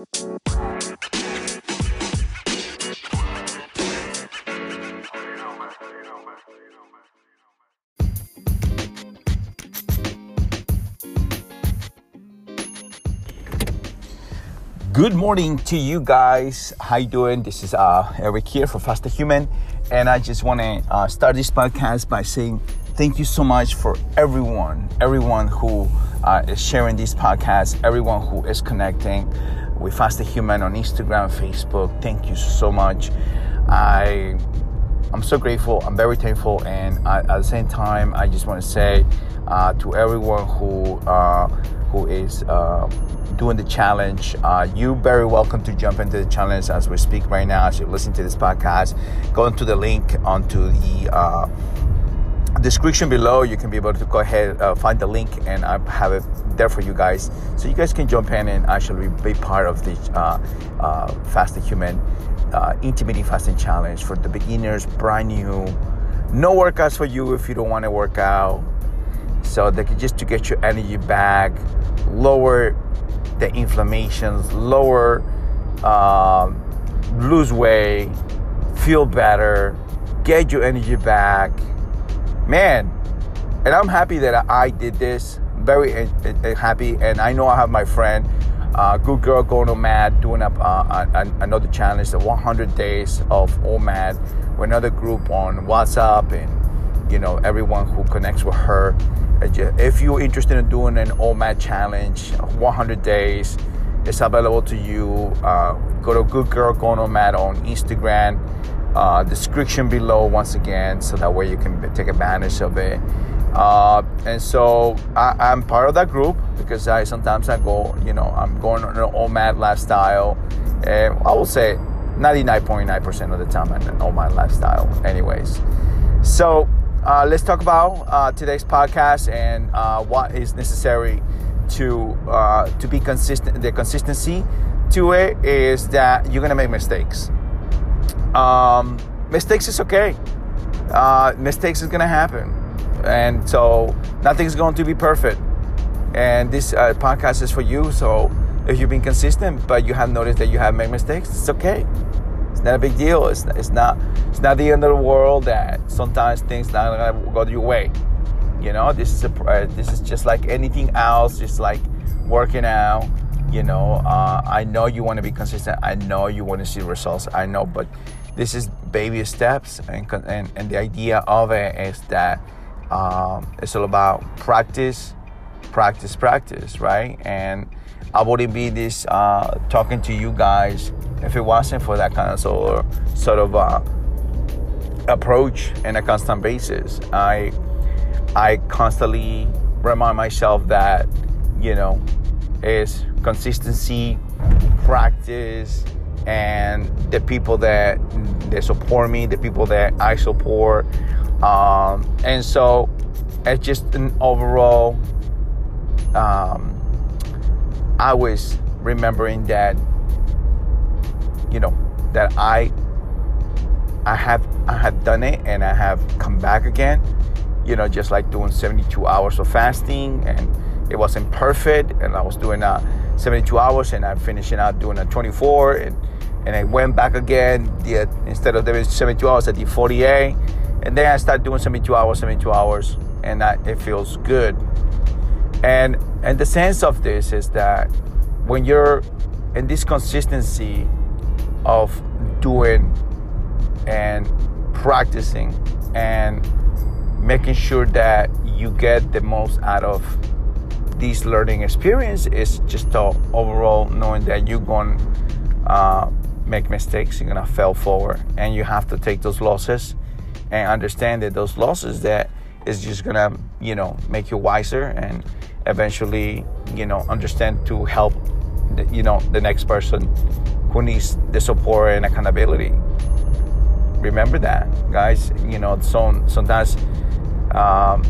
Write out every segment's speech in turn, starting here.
Good morning to you guys. How you doing? This is uh, Eric here for Faster Human, and I just want to uh, start this podcast by saying thank you so much for everyone, everyone who uh, is sharing this podcast, everyone who is connecting with Faster Human on Instagram, Facebook. Thank you so much. I I'm so grateful. I'm very thankful, and I, at the same time, I just want to say uh, to everyone who uh, who is uh, doing the challenge. Uh, you're very welcome to jump into the challenge as we speak right now. As you listen to this podcast, go into the link onto the uh, description below. You can be able to go ahead uh, find the link, and I have it there for you guys, so you guys can jump in and actually be part of the uh, uh, Faster Human uh, Intermittent Fasting Challenge for the beginners, brand new. No workouts for you if you don't want to work out. So they can just to get your energy back, lower the inflammations, lower, uh, lose weight, feel better, get your energy back. Man, and I'm happy that I did this. Very uh, happy, and I know I have my friend, uh, good girl going OMAD, doing up uh, another challenge, the 100 days of OMAD, with another group on WhatsApp, and you know everyone who connects with her if you're interested in doing an OMAD challenge, 100 days, it's available to you. Uh, go to Good Girl Going OMAD on Instagram. Uh, description below once again, so that way you can take advantage of it. Uh, and so I, am part of that group because I sometimes I go, you know, I'm going on an OMAD lifestyle, and I will say 99.9% of the time I'm an OMAD lifestyle, anyways. So uh, let's talk about uh, today's podcast and uh, what is necessary to uh, to be consistent. The consistency to it is that you're gonna make mistakes. Um, mistakes is okay. Uh, mistakes is gonna happen, and so nothing's going to be perfect. And this uh, podcast is for you. So if you've been consistent, but you have noticed that you have made mistakes, it's okay. It's not a big deal. It's, it's not it's not the end of the world that sometimes things not gonna go your way. You know, this is a uh, this is just like anything else. Just like working out. You know, uh, I know you want to be consistent. I know you want to see results. I know, but this is baby steps, and and, and the idea of it is that um, it's all about practice, practice, practice, right? And I wouldn't be this uh, talking to you guys if it wasn't for that kind of sort of, sort of uh, approach in a constant basis. I I constantly remind myself that you know is consistency, practice, and the people that they support me, the people that I support, um, and so it's just an overall. Um, I was remembering that you know that I I have I have done it and I have come back again. You know, just like doing 72 hours of fasting and it wasn't perfect and I was doing uh, 72 hours and I'm finishing out doing a 24 and and I went back again. Did instead of doing 72 hours, I did 48, and then I started doing 72 hours, 72 hours, and that it feels good. And and the sense of this is that when you're in this consistency of doing and practicing and making sure that you get the most out of this learning experience is just the overall knowing that you're going uh, make mistakes you're to fail forward and you have to take those losses and understand that those losses that is just to you know make you wiser and eventually you know understand to help the, you know the next person who needs the support and accountability. Remember that, guys. You know, so sometimes um,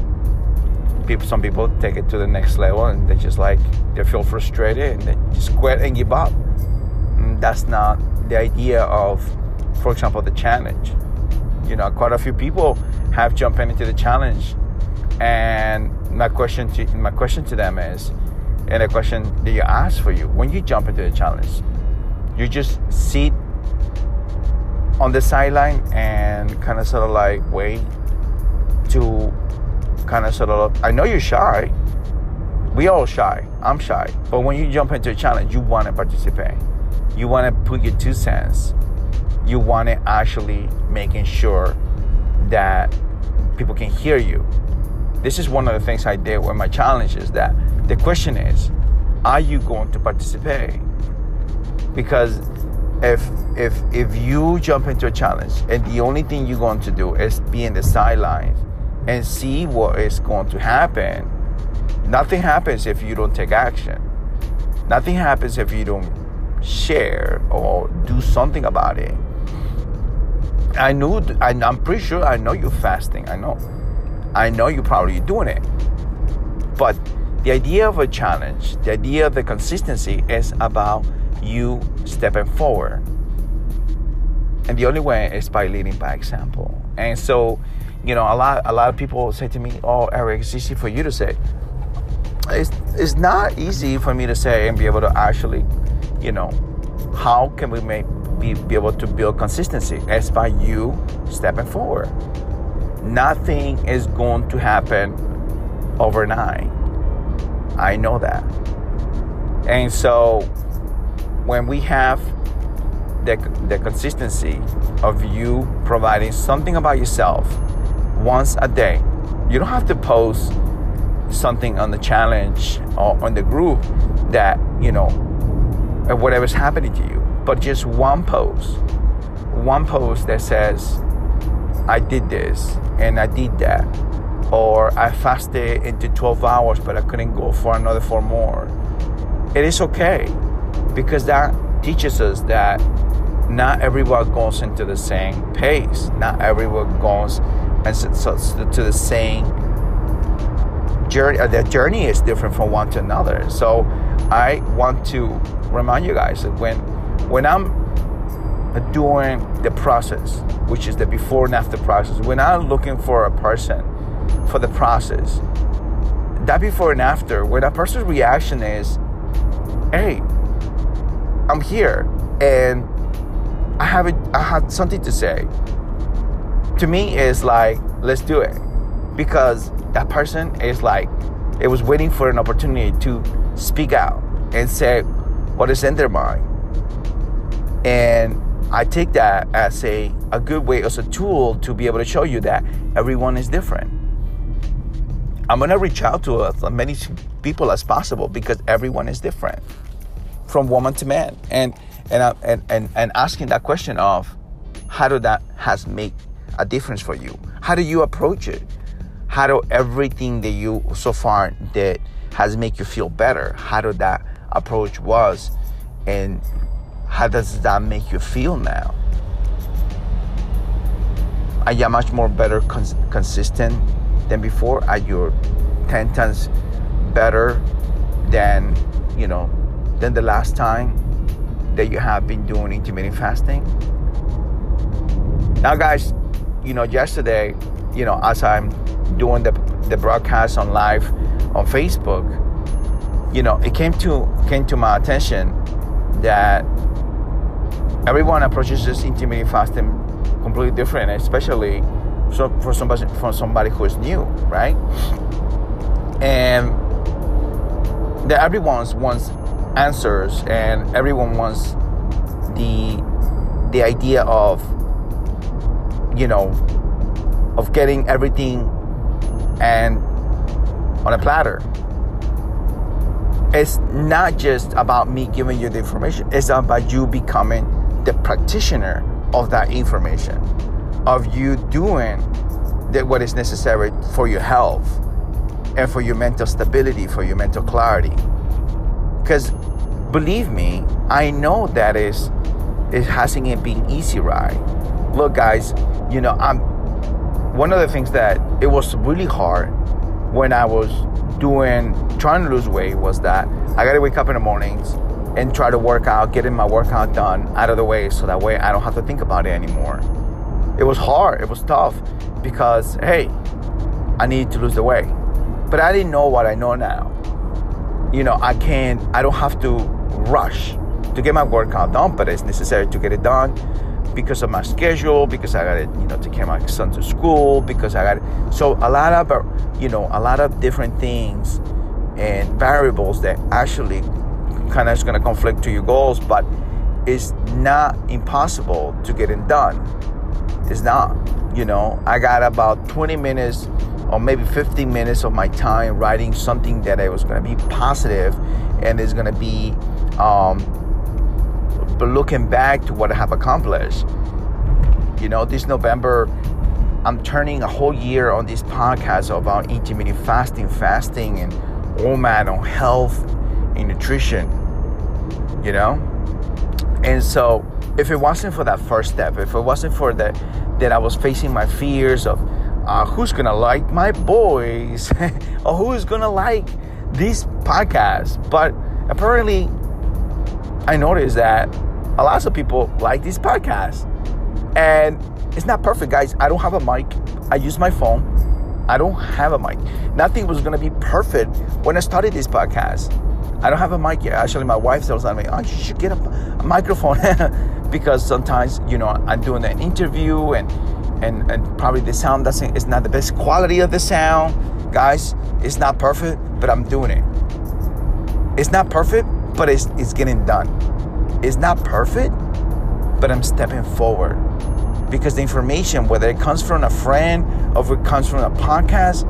people, some people take it to the next level and they just like they feel frustrated and they just quit and give up. And that's not the idea of, for example, the challenge. You know, quite a few people have jumped into the challenge, and my question to my question to them is, and a question that you ask for you when you jump into the challenge. You just sit on the sideline and kind of sort of like wait to kind of sort of. I know you're shy. We all shy. I'm shy. But when you jump into a challenge, you want to participate. You want to put your two cents. You want to actually making sure that people can hear you. This is one of the things I did with my challenges. That the question is, are you going to participate? Because if if if you jump into a challenge and the only thing you're going to do is be in the sidelines and see what is going to happen, nothing happens if you don't take action. Nothing happens if you don't share or do something about it. I knew, I'm pretty sure I know you're fasting. I know. I know you're probably doing it. But the idea of a challenge, the idea of the consistency is about you stepping forward. And the only way is by leading by example. And so, you know, a lot a lot of people say to me, "Oh, Eric, it's easy for you to say." It's it's not easy for me to say and be able to actually, you know, how can we make be, be able to build consistency? It's by you stepping forward. Nothing is going to happen overnight. I know that. And so when we have the, the consistency of you providing something about yourself once a day, you don't have to post something on the challenge or on the group that, you know, whatever's happening to you, but just one post, one post that says, I did this and I did that, or I fasted into 12 hours, but I couldn't go for another four more. It is okay because that teaches us that not everyone goes into the same pace. Not everyone goes to the same journey. The journey is different from one to another. So I want to remind you guys that when when I'm doing the process, which is the before and after process, when I'm looking for a person for the process, that before and after, when a person's reaction is, hey, I'm here and I have it, I have something to say. To me, it's like let's do it because that person is like it was waiting for an opportunity to speak out and say what is in their mind, and I take that as a a good way as a tool to be able to show you that everyone is different. I'm gonna reach out to as many people as possible because everyone is different from woman to man. And and uh, and and, and asking that question of how do that has make a difference for you? How do you approach it? How do everything that you so far did has make you feel better? How do that approach was and how does that make you feel now are you much more better cons- consistent than before are you 10 times better than you know than the last time that you have been doing intermittent fasting. Now, guys, you know, yesterday, you know, as I'm doing the, the broadcast on live on Facebook, you know, it came to came to my attention that everyone approaches this intermittent fasting completely different, especially so for somebody for somebody who is new, right? And that everyone wants answers and everyone wants the the idea of you know of getting everything and on a platter it's not just about me giving you the information it's about you becoming the practitioner of that information of you doing the, what is necessary for your health and for your mental stability for your mental clarity because believe me, I know that is it hasn't been easy ride. Look, guys, you know, I'm one of the things that it was really hard when I was doing trying to lose weight was that I gotta wake up in the mornings and try to work out, getting my workout done out of the way so that way I don't have to think about it anymore. It was hard, it was tough because hey, I need to lose the weight. But I didn't know what I know now you know, I can't, I don't have to rush to get my workout done, but it's necessary to get it done because of my schedule, because I got to, you know, take care of my son to school, because I got so a lot of, you know, a lot of different things and variables that actually kind of is going to conflict to your goals, but it's not impossible to get it done. It's not, you know, I got about 20 minutes or maybe 15 minutes of my time writing something that I was going to be positive and is going to be um, looking back to what I have accomplished. You know, this November, I'm turning a whole year on this podcast about intermittent fasting, fasting, and man on health and nutrition. You know, and so if it wasn't for that first step, if it wasn't for that, that I was facing my fears of uh, who's gonna like my boys or who's gonna like this podcast. But apparently, I noticed that a lot of people like this podcast, and it's not perfect, guys. I don't have a mic. I use my phone. I don't have a mic. Nothing was gonna be perfect when I started this podcast. I don't have a mic yet. Actually, my wife tells me, "Oh, you should get a, a microphone," because sometimes you know I'm doing an interview and and, and probably the sound doesn't it's not the best quality of the sound guys it's not perfect but i'm doing it it's not perfect but it's, it's getting done it's not perfect but i'm stepping forward because the information whether it comes from a friend or it comes from a podcast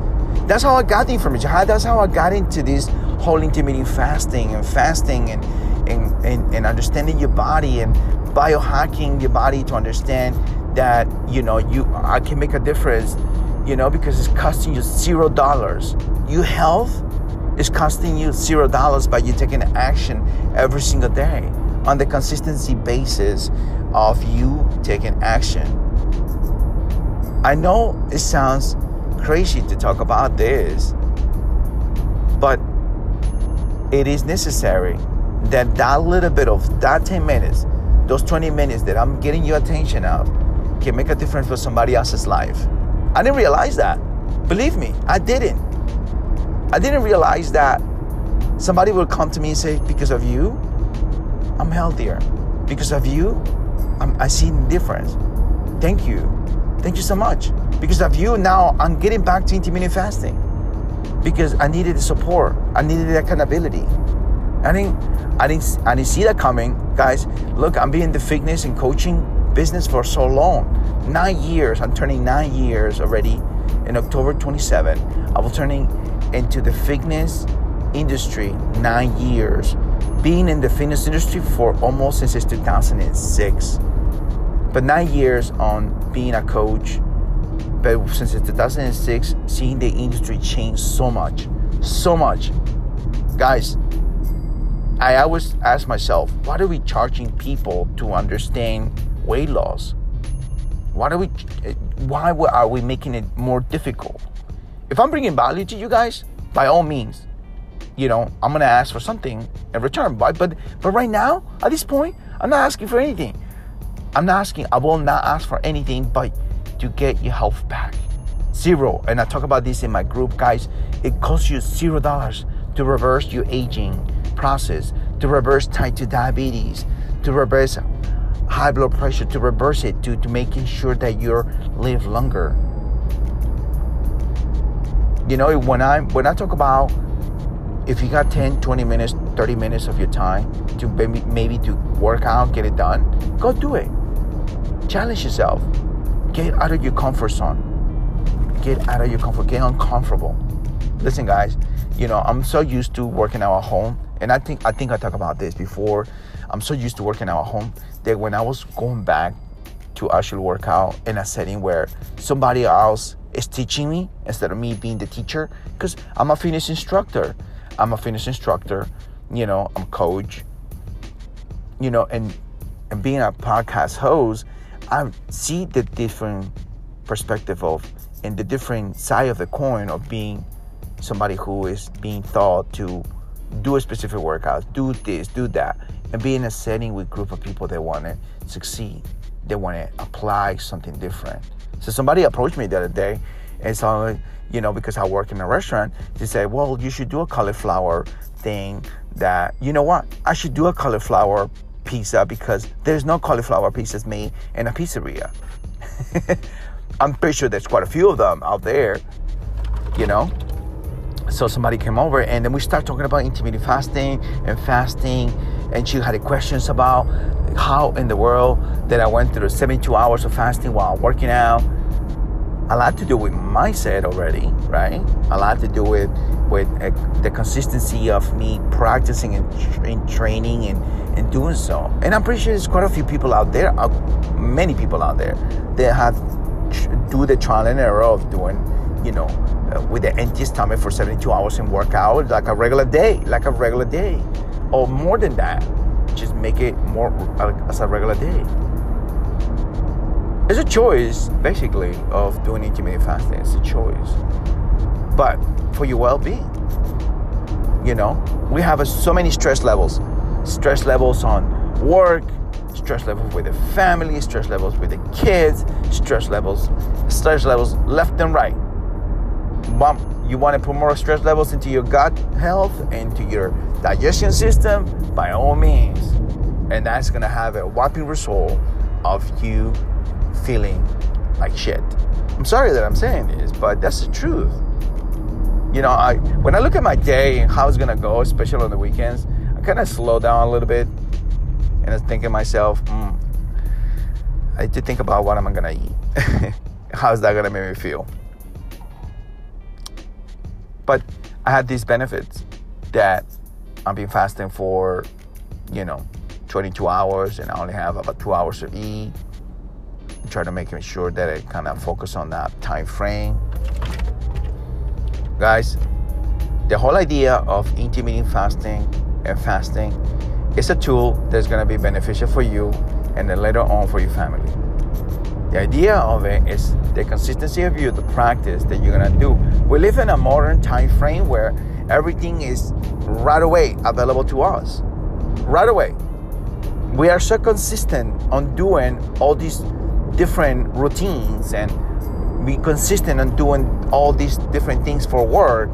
that's how i got the information that's how i got into this whole intermittent fasting and fasting and and, and, and understanding your body and biohacking your body to understand that you know you I can make a difference, you know, because it's costing you zero dollars. Your health is costing you zero dollars by you taking action every single day on the consistency basis of you taking action. I know it sounds crazy to talk about this, but it is necessary that that little bit of that 10 minutes, those 20 minutes that I'm getting your attention of, can make a difference for somebody else's life. I didn't realize that. Believe me, I didn't. I didn't realize that somebody will come to me and say, Because of you, I'm healthier. Because of you, I'm, I see the difference. Thank you. Thank you so much. Because of you, now I'm getting back to intermittent fasting. Because I needed the support, I needed the accountability. I didn't, I didn't, I didn't see that coming, guys. Look, I'm being the fitness and coaching business for so long. Nine years. I'm turning nine years already in October 27. I will turning into the fitness industry nine years. Being in the fitness industry for almost since 2006. But nine years on being a coach. But since 2006, seeing the industry change so much. So much. Guys, I always ask myself, what are we charging people to understand weight loss? Why are we? Why are we making it more difficult? If I'm bringing value to you guys, by all means, you know I'm gonna ask for something in return. But but but right now, at this point, I'm not asking for anything. I'm not asking. I will not ask for anything, but to get your health back. Zero. And I talk about this in my group, guys. It costs you zero dollars to reverse your aging process, to reverse type 2 diabetes, to reverse high blood pressure to reverse it to, to making sure that you live longer you know when i when i talk about if you got 10 20 minutes 30 minutes of your time to maybe, maybe to work out get it done go do it challenge yourself. Get out of your comfort zone. Get out of your comfort get uncomfortable. Listen guys you know i'm so used to working out at home and i think i think i talked about this before. I'm so used to working out at home that when I was going back to actually work out in a setting where somebody else is teaching me instead of me being the teacher, because I'm a fitness instructor. I'm a fitness instructor, you know, I'm coach, you know, and and being a podcast host, I see the different perspective of and the different side of the coin of being somebody who is being taught to do a specific workout, do this, do that and be in a setting with group of people that want to succeed. They want to apply something different. So somebody approached me the other day and so you know, because I work in a restaurant, they said, well, you should do a cauliflower thing." that you know what I should do a cauliflower pizza because there's no cauliflower pizzas made in a pizzeria. I'm pretty sure there's quite a few of them out there, you know. So somebody came over and then we start talking about intermittent fasting and fasting, and she had questions about how in the world that I went through 72 hours of fasting while working out. A lot to do with mindset already, right? A lot to do with with uh, the consistency of me practicing and, and training and, and doing so. And I'm pretty sure there's quite a few people out there, uh, many people out there that have do the trial and error of doing, you know, uh, with the empty stomach for 72 hours and work out like a regular day, like a regular day, or more than that. Just make it more as a regular day. It's a choice, basically, of doing intermittent fasting. It's a choice, but for your well-being. You know, we have so many stress levels, stress levels on work, stress levels with the family, stress levels with the kids, stress levels, stress levels left and right. But you want to put more stress levels into your gut health, into your digestion system, by all means. And that's gonna have a whopping result of you feeling like shit. I'm sorry that I'm saying this, but that's the truth. You know, I when I look at my day and how it's gonna go, especially on the weekends, I kind of slow down a little bit and I think to myself, mm, I to think about what am I gonna eat. How's that gonna make me feel? But I had these benefits that I've been fasting for, you know, 22 hours and I only have about two hours to eat. Try to make sure that I kind of focus on that time frame. Guys, the whole idea of intermittent fasting and fasting is a tool that's going to be beneficial for you and then later on for your family. The idea of it is the consistency of you, the practice that you're going to do. We live in a modern time frame where everything is right away available to us. Right away. We are so consistent on doing all these different routines and be consistent on doing all these different things for work.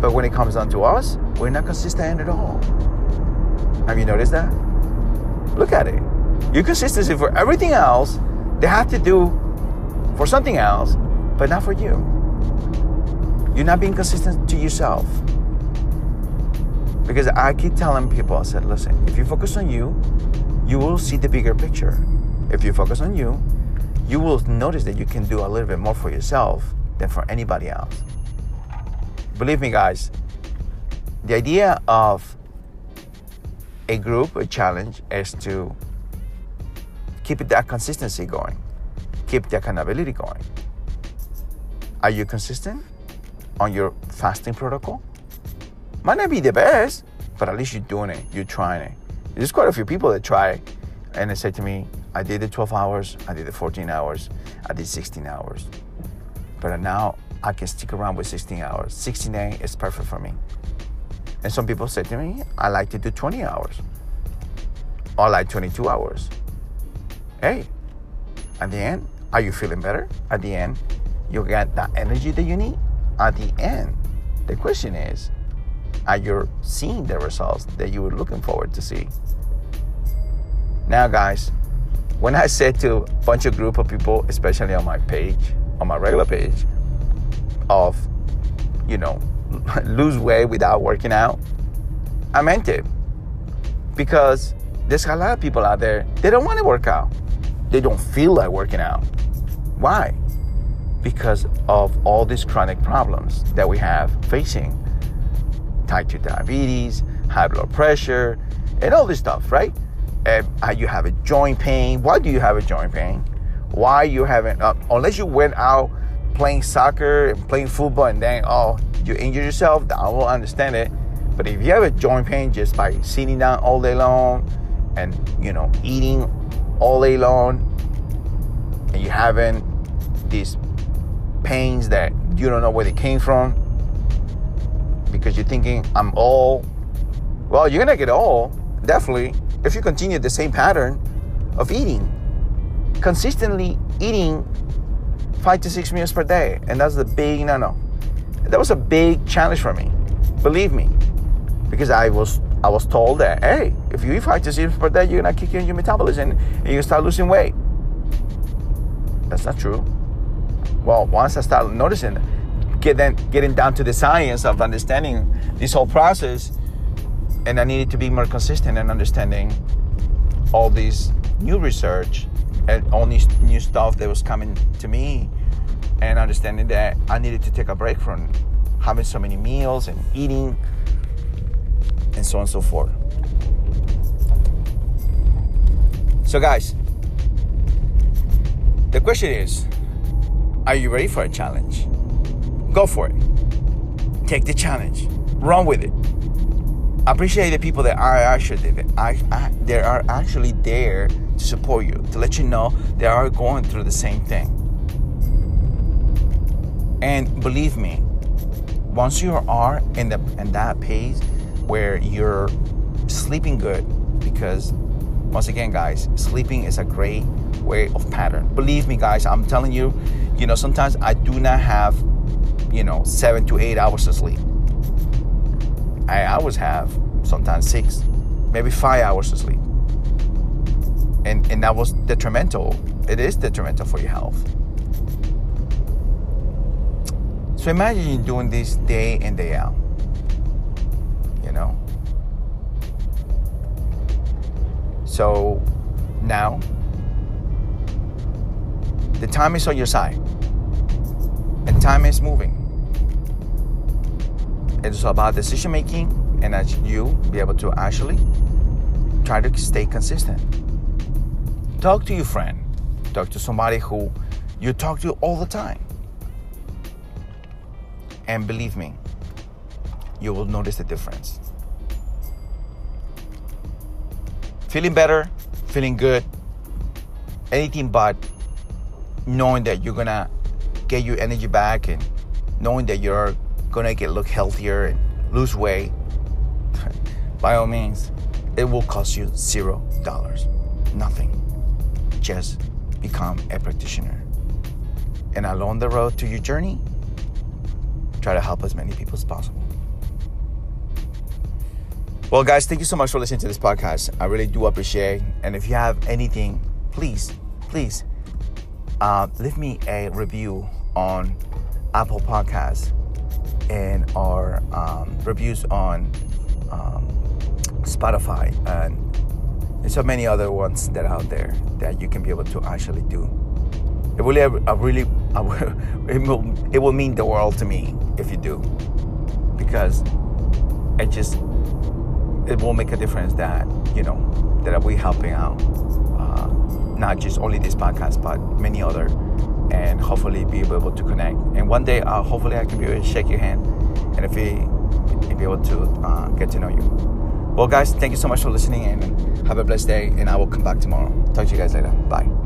But when it comes down to us, we're not consistent at all. Have you noticed that? Look at it. Your consistency for everything else, they have to do for something else, but not for you. You're not being consistent to yourself. Because I keep telling people, I said, listen, if you focus on you, you will see the bigger picture. If you focus on you, you will notice that you can do a little bit more for yourself than for anybody else. Believe me, guys, the idea of a group, a challenge is to keep that consistency going, keep the accountability going. Are you consistent on your fasting protocol? Might not be the best, but at least you're doing it, you're trying it. There's quite a few people that try and they say to me, I did the 12 hours, I did the 14 hours, I did 16 hours. But now I can stick around with 16 hours. 16 is perfect for me. And some people say to me, I like to do 20 hours or like 22 hours. Hey, at the end, are you feeling better? At the end, you get that energy that you need? At the end, the question is, are you seeing the results that you were looking forward to see? Now, guys, when I said to a bunch of group of people, especially on my page, on my regular page, of, you know, lose weight without working out, I meant it. Because there's a lot of people out there, they don't want to work out. They don't feel like working out. Why? Because of all these chronic problems that we have facing type 2 diabetes, high blood pressure, and all this stuff, right? And you have a joint pain. Why do you have a joint pain? Why you haven't, uh, unless you went out playing soccer and playing football and then, oh, you injured yourself, I will understand it. But if you have a joint pain just by sitting down all day long and you know eating all day long, and you having these pains that you don't know where they came from because you're thinking I'm all well, you're gonna get all definitely if you continue the same pattern of eating, consistently eating five to six meals per day, and that's the big no no that was a big challenge for me. Believe me. because I was I was told that hey, if you eat five to six per day, you're gonna kick in your metabolism and you start losing weight. That's not true. Well, once I started noticing, getting getting down to the science of understanding this whole process, and I needed to be more consistent in understanding all this new research and all this new stuff that was coming to me, and understanding that I needed to take a break from having so many meals and eating and so on and so forth. So, guys, the question is Are you ready for a challenge? Go for it. Take the challenge, run with it. Appreciate the people that are actually they are actually there to support you, to let you know they are going through the same thing. And believe me, once you are in the in that pace where you're sleeping good, because once again, guys, sleeping is a great way of pattern. Believe me, guys, I'm telling you, you know, sometimes I do not have, you know, seven to eight hours of sleep. I always have sometimes six, maybe five hours of sleep. And and that was detrimental. It is detrimental for your health. So imagine doing this day in, day out. You know? So now the time is on your side. And time is moving. It's about decision making and that you be able to actually try to stay consistent. Talk to your friend. Talk to somebody who you talk to all the time. And believe me, you will notice the difference. Feeling better, feeling good, anything but knowing that you're gonna get your energy back and knowing that you're gonna get look healthier and lose weight, by all means, it will cost you zero dollars. Nothing. Just become a practitioner. And along the road to your journey, try to help as many people as possible. Well, guys, thank you so much for listening to this podcast. I really do appreciate. And if you have anything, please, please, uh, leave me a review on Apple Podcasts and our um, reviews on um, Spotify and there's so many other ones that are out there that you can be able to actually do. It really, I really, I will, it will, it will mean the world to me if you do, because it just, it will make a difference that you know that we helping out, uh, not just only this podcast but many other, and hopefully be able to connect. And one day, uh, hopefully, I can be able to shake your hand, and if we, be able to uh, get to know you. Well, guys, thank you so much for listening and have a blessed day. And I will come back tomorrow. Talk to you guys later. Bye.